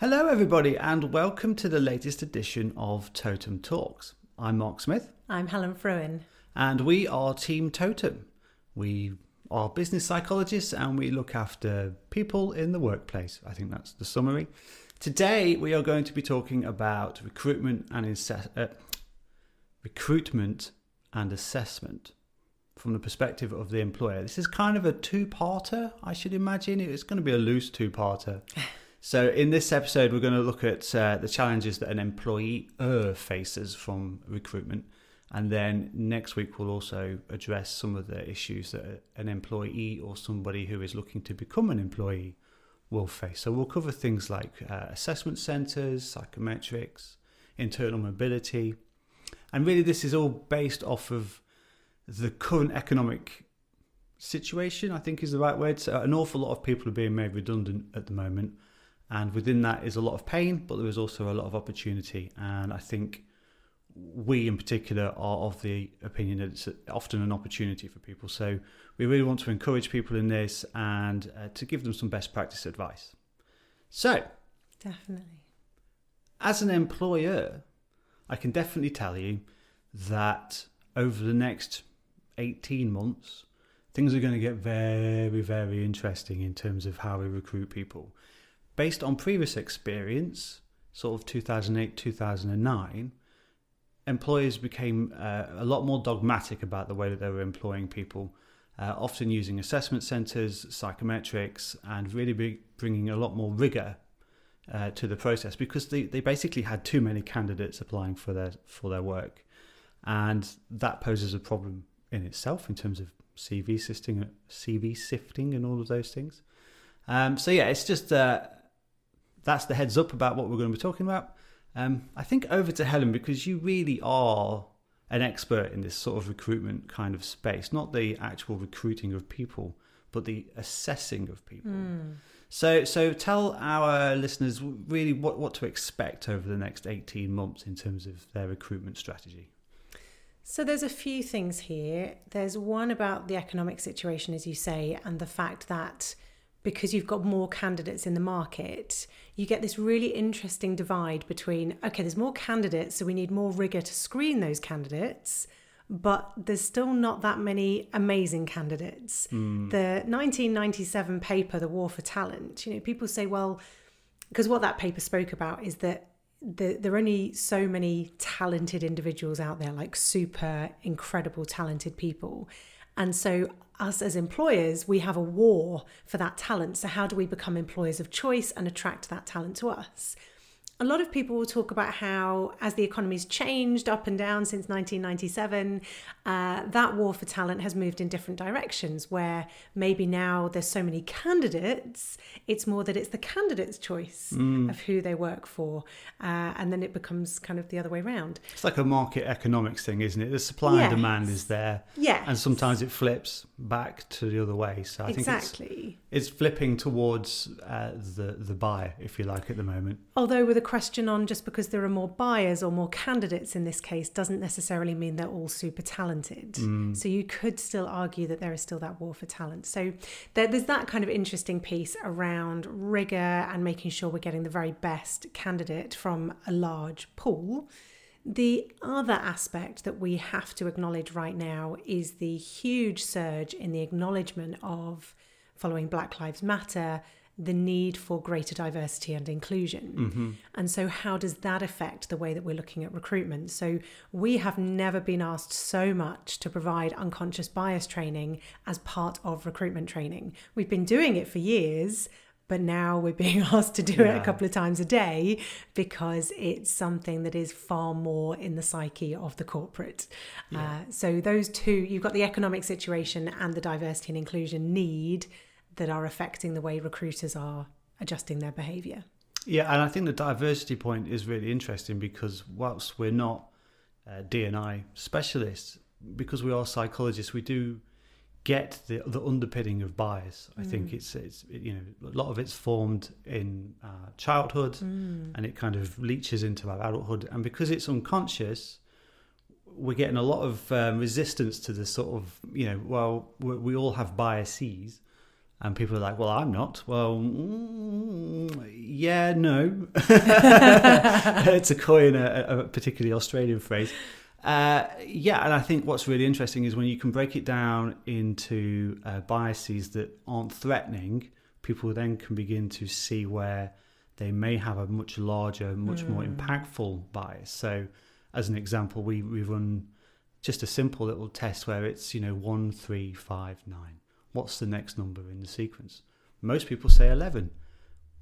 Hello, everybody, and welcome to the latest edition of Totem Talks. I'm Mark Smith, I'm Helen Fruin. and we are Team Totem. We are business psychologists and we look after people in the workplace. I think that's the summary. Today, we are going to be talking about recruitment and inse- uh, recruitment and assessment from the perspective of the employer. This is kind of a two-parter, I should imagine. It's going to be a loose two-parter. So, in this episode, we're going to look at uh, the challenges that an employer faces from recruitment. And then next week, we'll also address some of the issues that an employee or somebody who is looking to become an employee will face. So, we'll cover things like uh, assessment centres, psychometrics, internal mobility. And really, this is all based off of the current economic situation, I think is the right word. So, an awful lot of people are being made redundant at the moment. And within that is a lot of pain, but there is also a lot of opportunity. And I think we in particular are of the opinion that it's often an opportunity for people. So we really want to encourage people in this and uh, to give them some best practice advice. So, Definitely. as an employer, I can definitely tell you that over the next 18 months, things are going to get very, very interesting in terms of how we recruit people. Based on previous experience, sort of 2008, 2009, employers became uh, a lot more dogmatic about the way that they were employing people, uh, often using assessment centres, psychometrics, and really bringing a lot more rigour uh, to the process because they, they basically had too many candidates applying for their for their work, and that poses a problem in itself in terms of CV sifting, CV sifting, and all of those things. Um, so yeah, it's just uh, that's the heads up about what we're going to be talking about. Um, I think over to Helen because you really are an expert in this sort of recruitment kind of space, not the actual recruiting of people, but the assessing of people. So, so tell our listeners really what, what to expect over the next 18 months in terms of their recruitment strategy. So there's a few things here. There's one about the economic situation, as you say, and the fact that because you've got more candidates in the market, you get this really interesting divide between okay, there's more candidates, so we need more rigor to screen those candidates, but there's still not that many amazing candidates. Hmm. The 1997 paper, The War for Talent, you know, people say, well, because what that paper spoke about is that the, there are only so many talented individuals out there, like super incredible talented people. And so, us as employers, we have a war for that talent. So, how do we become employers of choice and attract that talent to us? A lot of people will talk about how, as the economy's changed up and down since 1997, uh, that war for talent has moved in different directions. Where maybe now there's so many candidates, it's more that it's the candidate's choice of who they work for, uh, and then it becomes kind of the other way around. It's like a market economics thing, isn't it? The supply and demand is there. Yes. And sometimes it flips back to the other way. So I think it's, exactly. It's flipping towards uh, the, the buyer, if you like, at the moment. Although, with a question on just because there are more buyers or more candidates in this case, doesn't necessarily mean they're all super talented. So, you could still argue that there is still that war for talent. So, there, there's that kind of interesting piece around rigor and making sure we're getting the very best candidate from a large pool. The other aspect that we have to acknowledge right now is the huge surge in the acknowledgement of, following Black Lives Matter, the need for greater diversity and inclusion. And so, how does that affect the way that we're looking at recruitment? So, we have never been asked so much to provide unconscious bias training as part of recruitment training. We've been doing it for years. But now we're being asked to do it a couple of times a day because it's something that is far more in the psyche of the corporate. Uh, so, those two you've got the economic situation and the diversity and inclusion need that are affecting the way recruiters are adjusting their behaviour. Yeah, and I think the diversity point is really interesting because whilst we're not uh, D&I specialists, because we are psychologists, we do get the the underpinning of bias. I think it's it's you know a lot of it's formed in uh, childhood, and it kind of leaches into our adulthood, and because it's unconscious. We're getting a lot of um, resistance to this sort of, you know, well, we, we all have biases, And people are like, well, I'm not. Well, mm, yeah, no. to coin a, a particularly Australian phrase. Uh, yeah, and I think what's really interesting is when you can break it down into uh, biases that aren't threatening, people then can begin to see where they may have a much larger, much mm. more hmm. impactful bias. So, as an example, we, we run just a simple little test where it's, you know, one, three, five, nine. What's the next number in the sequence? Most people say 11.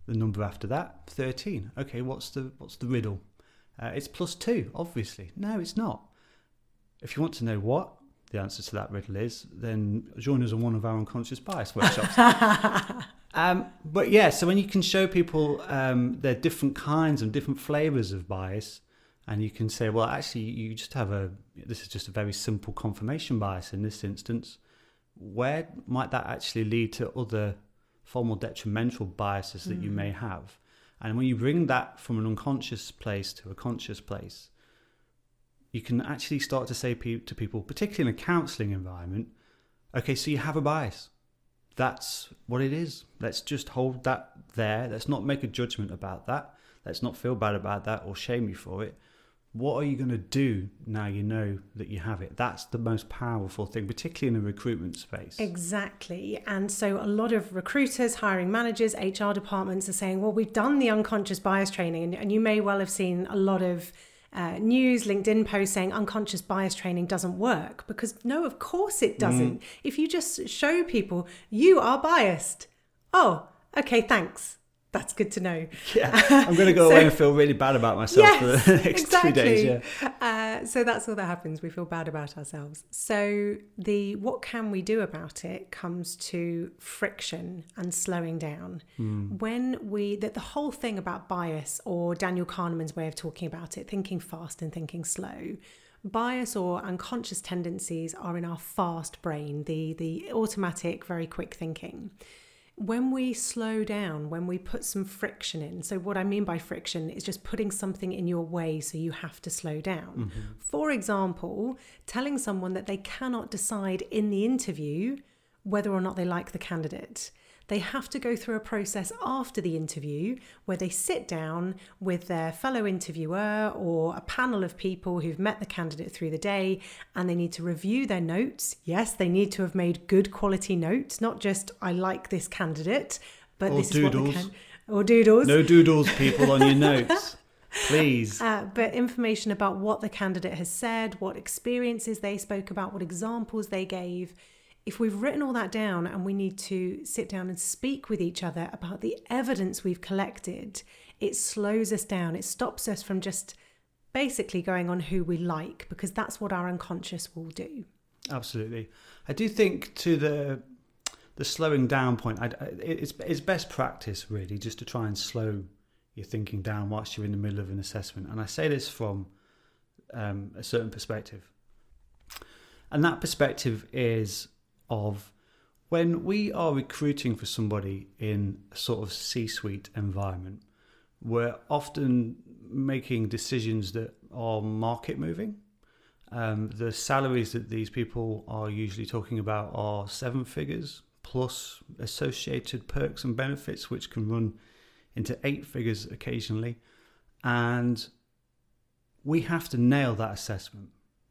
The number after that, 13. Okay, what's the, what's the riddle? Uh, it's plus two, obviously. No, it's not. If you want to know what the answer to that riddle is, then join us on one of our unconscious bias workshops. um, but yeah, so when you can show people um, their different kinds and different flavors of bias, and you can say, well, actually, you just have a this is just a very simple confirmation bias in this instance. Where might that actually lead to other far more detrimental biases that mm. you may have? And when you bring that from an unconscious place to a conscious place, you can actually start to say to people, particularly in a counseling environment, okay, so you have a bias. That's what it is. Let's just hold that there. Let's not make a judgment about that. Let's not feel bad about that or shame you for it what are you going to do now you know that you have it? That's the most powerful thing, particularly in the recruitment space. Exactly. And so a lot of recruiters, hiring managers, HR departments are saying, well, we've done the unconscious bias training. And, and you may well have seen a lot of uh, news, LinkedIn posts saying unconscious bias training doesn't work. Because no, of course it doesn't. Mm. If you just show people you are biased, oh, okay, thanks that's good to know. Yeah, I'm going to go so, away and feel really bad about myself yes, for the next exactly. two days. Yeah. Uh, so that's all that happens. We feel bad about ourselves. So the what can we do about it comes to friction and slowing down. Mm. When we that the whole thing about bias or Daniel Kahneman's way of talking about it, thinking fast and thinking slow. Bias or unconscious tendencies are in our fast brain, the the automatic, very quick thinking when we slow down, when we put some friction in, so what I mean by friction is just putting something in your way so you have to slow down. Mm-hmm. For example, telling someone that they cannot decide in the interview whether or not they like the candidate they have to go through a process after the interview where they sit down with their fellow interviewer or a panel of people who've met the candidate through the day and they need to review their notes. Yes, they need to have made good quality notes, not just I like this candidate, but or this doodles. is what the can- or doodles. No doodles, people, on your notes. Please. Uh, but information about what the candidate has said, what experiences they spoke about, what examples they gave if we've written all that down and we need to sit down and speak with each other about the evidence we've collected, it slows us down. It stops us from just basically going on who we like because that's what our unconscious will do. Absolutely. I do think to the the slowing down point, I, it's, it's best practice really just to try and slow your thinking down whilst you're in the middle of an assessment. And I say this from um, a certain perspective. And that perspective is of when we are recruiting for somebody in a sort of C suite environment, we're often making decisions that are market moving. Um, the salaries that these people are usually talking about are seven figures plus associated perks and benefits, which can run into eight figures occasionally. And we have to nail that assessment,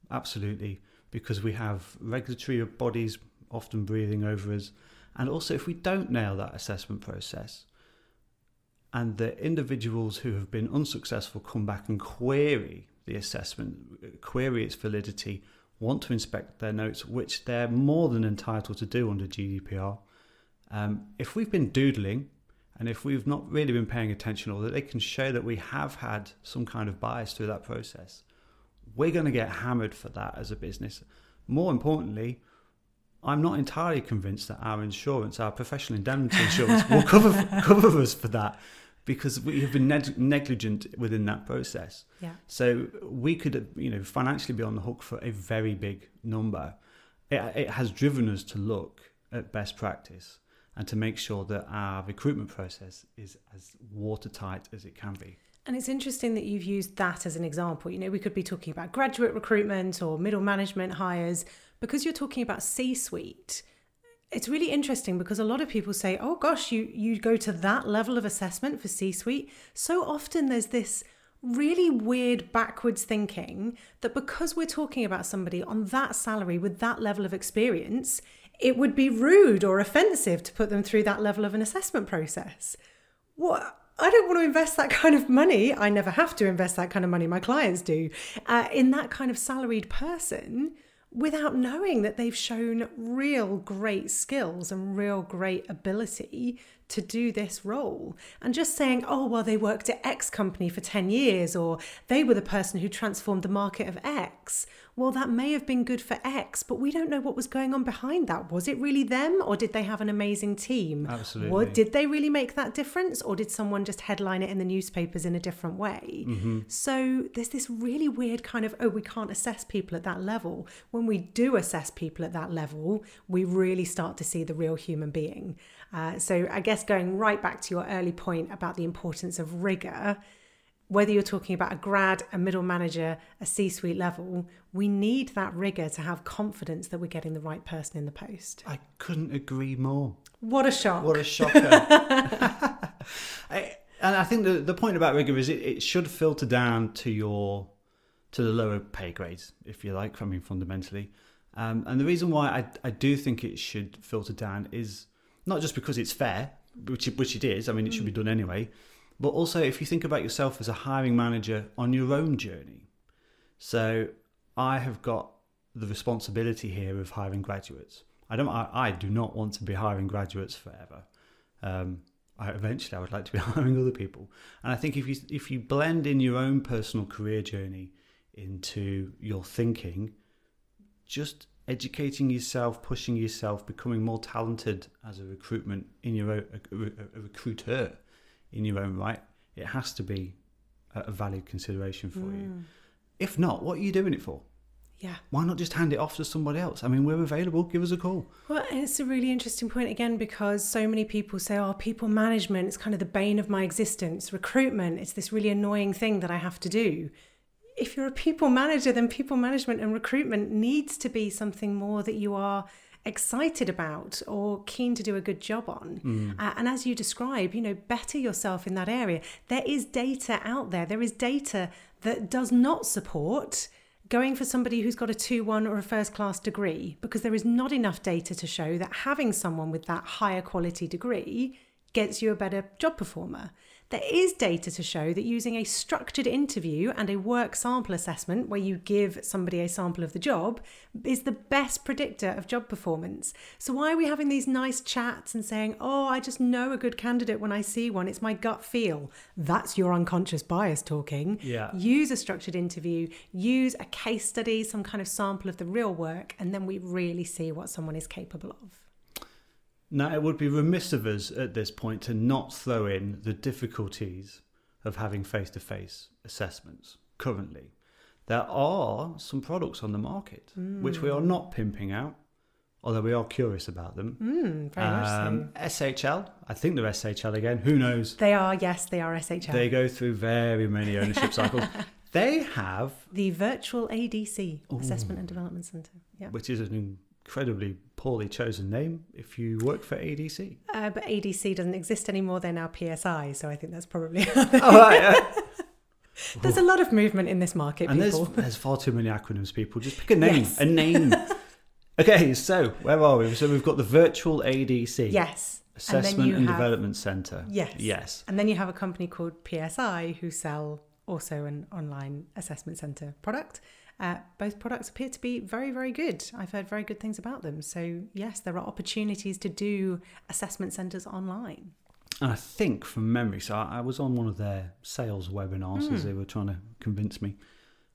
absolutely, because we have regulatory bodies often breathing over us. And also, if we don't nail that assessment process, and the individuals who have been unsuccessful come back and query the assessment, query its validity, want to inspect their notes, which they're more than entitled to do under GDPR. Um, if we've been doodling and if we've not really been paying attention or that they can show that we have had some kind of bias through that process, we're going to get hammered for that as a business. More importantly, I'm not entirely convinced that our insurance, our professional indemnity insurance, will cover cover us for that because we have been neg- negligent within that process. Yeah. So we could, you know, financially be on the hook for a very big number. It, it has driven us to look at best practice and to make sure that our recruitment process is as watertight as it can be. And it's interesting that you've used that as an example. You know, we could be talking about graduate recruitment or middle management hires because you're talking about C suite, it's really interesting because a lot of people say, "Oh gosh, you you go to that level of assessment for C-suite." So often there's this really weird backwards thinking that because we're talking about somebody on that salary with that level of experience, it would be rude or offensive to put them through that level of an assessment process. What I don't want to invest that kind of money. I never have to invest that kind of money. My clients do uh, in that kind of salaried person without knowing that they've shown real great skills and real great ability to do this role. And just saying, oh, well, they worked at X company for 10 years, or they were the person who transformed the market of X. Well, that may have been good for X, but we don't know what was going on behind that. Was it really them, or did they have an amazing team? Absolutely. What, did they really make that difference, or did someone just headline it in the newspapers in a different way? Mm-hmm. So there's this really weird kind of, oh, we can't assess people at that level. When we do assess people at that level, we really start to see the real human being. Uh, so I guess going right back to your early point about the importance of rigor, whether you're talking about a grad, a middle manager, a C suite level, we need that rigor to have confidence that we're getting the right person in the post. I couldn't agree more. What a shock. What a shocker. I, and I think the, the point about rigor is it, it should filter down to your to the lower pay grades, if you like, I mean fundamentally. Um, and the reason why I, I do think it should filter down is not just because it's fair, which it, which it is. I mean, it should be done anyway. But also, if you think about yourself as a hiring manager on your own journey. So, I have got the responsibility here of hiring graduates. I don't. I, I do not want to be hiring graduates forever. Um, I, eventually, I would like to be hiring other people. And I think if you if you blend in your own personal career journey into your thinking, just educating yourself, pushing yourself, becoming more talented as a recruitment in your own, a, a, recruiter in your own right, it has to be a, valid consideration for mm. you. If not, what are you doing it for? Yeah. Why not just hand it off to somebody else? I mean, we're available. Give us a call. Well, it's a really interesting point again because so many people say, oh, people management is kind of the bane of my existence. Recruitment, it's this really annoying thing that I have to do if you're a people manager, then people management and recruitment needs to be something more that you are excited about or keen to do a good job on. Mm. Uh, and as you describe, you know, better yourself in that area. There is data out there. There is data that does not support going for somebody who's got a 2 1 or a first class degree because there is not enough data to show that having someone with that higher quality degree gets you a better job performer. There is data to show that using a structured interview and a work sample assessment, where you give somebody a sample of the job, is the best predictor of job performance. So, why are we having these nice chats and saying, oh, I just know a good candidate when I see one? It's my gut feel. That's your unconscious bias talking. Yeah. Use a structured interview, use a case study, some kind of sample of the real work, and then we really see what someone is capable of. Now, it would be remiss of us at this point to not throw in the difficulties of having face to face assessments currently. There are some products on the market mm. which we are hmm. not pimping out, although we are curious about them. Mm, very um, much so. SHL, I think they're SHL again, who knows? They are, yes, they are SHL. They go through very many ownership cycles. They have the virtual ADC, Ooh. Assessment and Development Centre, yeah. which is an incredibly poorly chosen name if you work for ADC. Uh, but ADC doesn't exist anymore. They're now PSI, so I think that's probably. oh, right, there's a lot of movement in this market. And people. there's there's far too many acronyms. People just pick a name. Yes. A name. okay, so where are we? So we've got the virtual ADC. Yes. Assessment and, and have, Development Centre. Yes. Yes. And then you have a company called PSI who sell also an online assessment centre product. Uh, both products appear to be very, very good. I've heard very good things about them. So, yes, there are opportunities to do assessment centres online. And I think from memory, so I was on one of their sales webinars mm. as hmm. they were trying to convince me.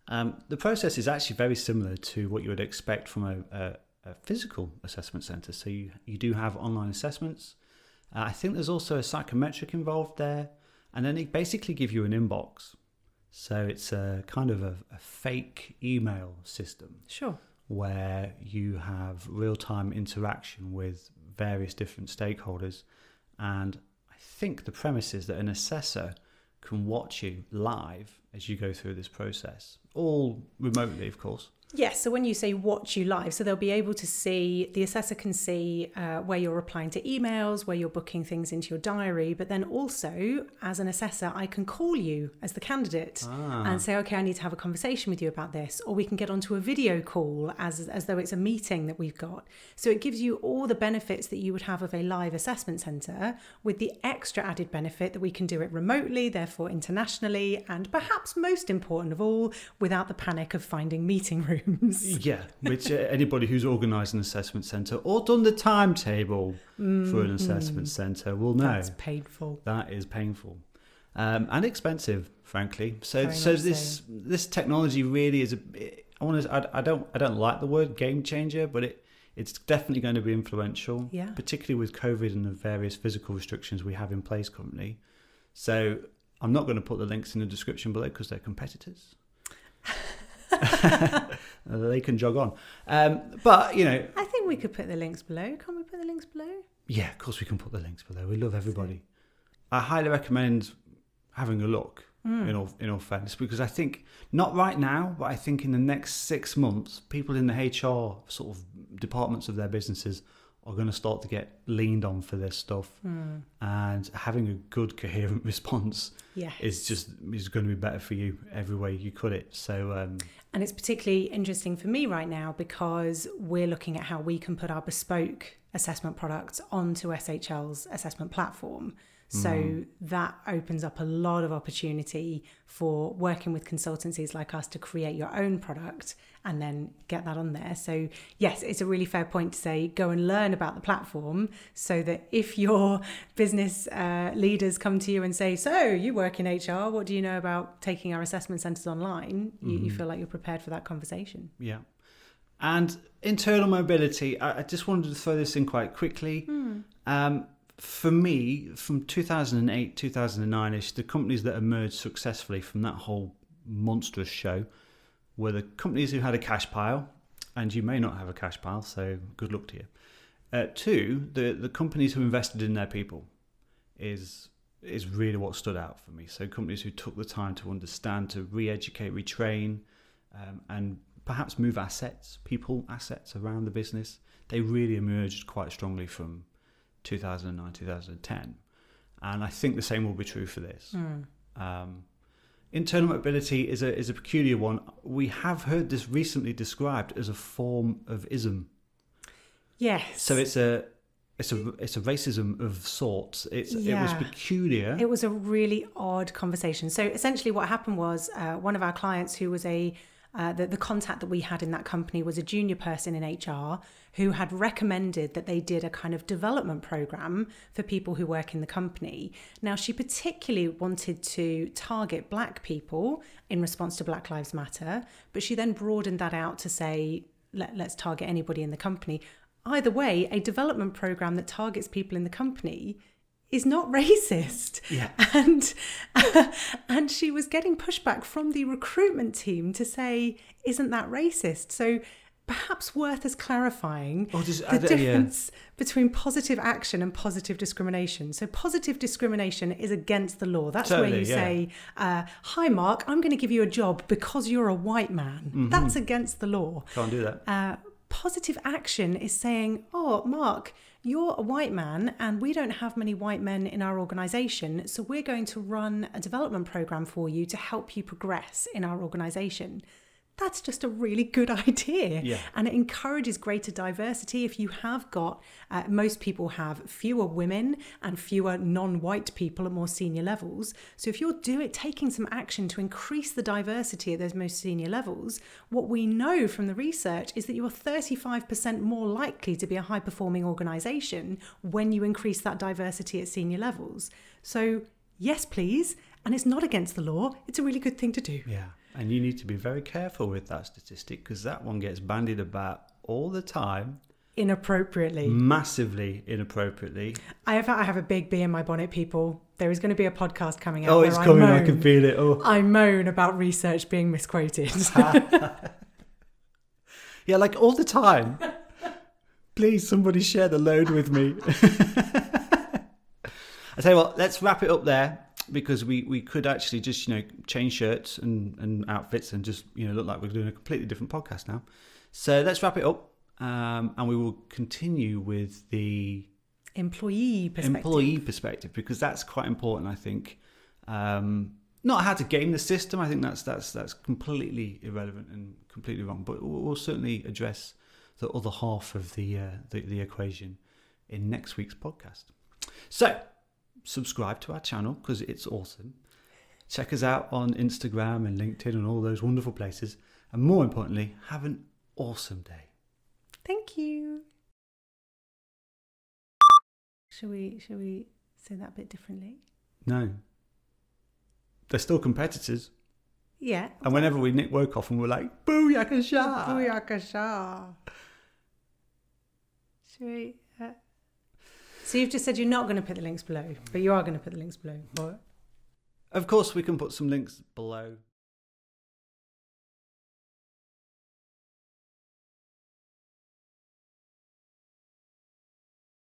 Um, the process is actually very similar to what you would expect from a, a, a physical assessment centre. So you, you do have online assessments. Uh, I think there's also a psychometric involved there. And then they basically give you an inbox so it's a kind of a, a fake email system. Sure. Where you have real time interaction with various different stakeholders. And I think the premise is that an assessor can watch you live as you go through this process. All remotely, of course. Yes, so when you say watch you live, so they'll be able to see, the assessor can see uh, where you're replying to emails, where you're booking things into your diary, but then also, as an assessor, I can call you as the candidate Ah. and say, okay, I need to have a conversation with you about this, or we can get onto a video call as, as though it's a meeting that we've got. So it gives you all the benefits that you would have of a live assessment centre with the extra added benefit that we can do it remotely, therefore internationally, and perhaps most important of all, without the panic of finding meeting rooms. Yeah, which uh, anybody who's organised an assessment centre or done the timetable for an assessment centre will know. Mm-hmm. That's painful. That is painful um, and expensive, frankly. So, Very so this this technology really is a. I want to. I, I don't. I don't like the word game changer, but it it's definitely going to be influential. Yeah. Particularly with COVID and the various physical restrictions we have in place currently. So I'm not going to put the links in the description below because they're competitors. they can jog on. Um, but you know, I think we could put the links below. Can't we put the links below? Yeah, of course we can put the links below. We love everybody. I highly recommend having a look. In all in all fairness, because I think not right now, but I think in the next six months, people in the HR sort of departments of their businesses are going to start to get leaned on for this stuff, and having a good coherent response is just is going to be better for you every way you cut it. So um, And it's particularly interesting for me right now because we're looking at how we can put our bespoke assessment products onto SHL's assessment platform. So that opens up a lot of opportunity for working with consultancies like us to create your own product and then get that on there. So, yes, it's a really fair point to say go and learn about the platform so that if your business uh, leaders come to you and say, So, you work in HR, what do you know about taking our assessment centers online? You, you feel like you're prepared for that conversation. Yeah. And internal mobility, I, I just wanted to throw this in quite quickly. Um, for me, from 2008, 2009 ish, the companies that emerged successfully from that whole monstrous show were the companies who had a cash pile, and you may not have a cash pile, so good luck to you. Uh, two, the, the companies who invested in their people is is really what stood out for me. So companies who took the time to understand, to re-educate, retrain, um, and perhaps move assets, people assets around the business. They really emerged quite strongly from 2009, 2010, and I think the same will be true for this. Um, internal mobility is a is a peculiar one. We have heard this recently described as a form of ism. Yes. So it's a it's a it's a racism of sorts. It's it was peculiar. It was a really odd conversation. So essentially, what happened was uh, one of our clients, who was a uh, the, the contact that we had in that company was a junior person in HR who had recommended that they did a kind of development program for people who work in the company. Now, she particularly wanted to target black people in response to Black Lives Matter, but she then broadened that out to say, Let, let's target anybody in the company. Either way, a development program that targets people in the company is not racist. Yeah. And and she was getting pushback from the recruitment team to say, isn't that racist? So perhaps worth us clarifying Oh, just- the don't- yeah. difference between positive action and positive discrimination. So positive discrimination is against the law. That's where you yeah. say, uh, "Hi, Mark, I'm going to give you a job because you're a white man." Mm-hmm. That's against the law. Can't do that. Uh, positive action is saying, Oh, Mark, you're a white man and we don't have many white men in our organization. So we're going to run a development program for you to help you progress in our organization. That's just a really good idea. Yeah. And it encourages greater diversity. If you have got, uh, most people have fewer women and fewer non white people at more senior levels. So if you're doing taking some action to increase the diversity at those most senior levels, what we know from the research is that you are 35% more likely to be a high performing organization when you increase that diversity at senior levels. So, yes, please. And it's not against the law, it's a really good thing to do. Yeah. And you need to be very careful with that statistic because that one gets bandied about all the time, Inappropriately. massively inappropriately. I have I have a big bee in my bonnet, people. There is going to be a podcast coming out. Oh, it's I coming. Moan, I can feel it. Oh, I moan about research being misquoted. yeah, like all the time. Please, somebody share the load with me. I tell you what, let's wrap it up there. Because we, we could actually just you know change shirts and, and outfits and just you know look like we're doing a completely different podcast now. So let's wrap it up, um, and we will continue with the Employee perspective. employee perspective because that's quite important. I think um, not how to game the system. I think that's that's that's completely irrelevant and completely wrong. But we'll, we'll certainly address the other half of the, uh, the the equation in next week's podcast. So subscribe to our channel because it's awesome. Check us out on Instagram and LinkedIn and all those wonderful places. And more importantly, have an awesome day. Thank you. Shall we shall we say that a bit differently? No. They're still competitors. Yeah. And whenever we nick woke off and we're like, booyakasha! Booyakasha. Shall we? So you've just said you're not going to put the links below, but you are going to put the links below. What? Of course, we can put some links below.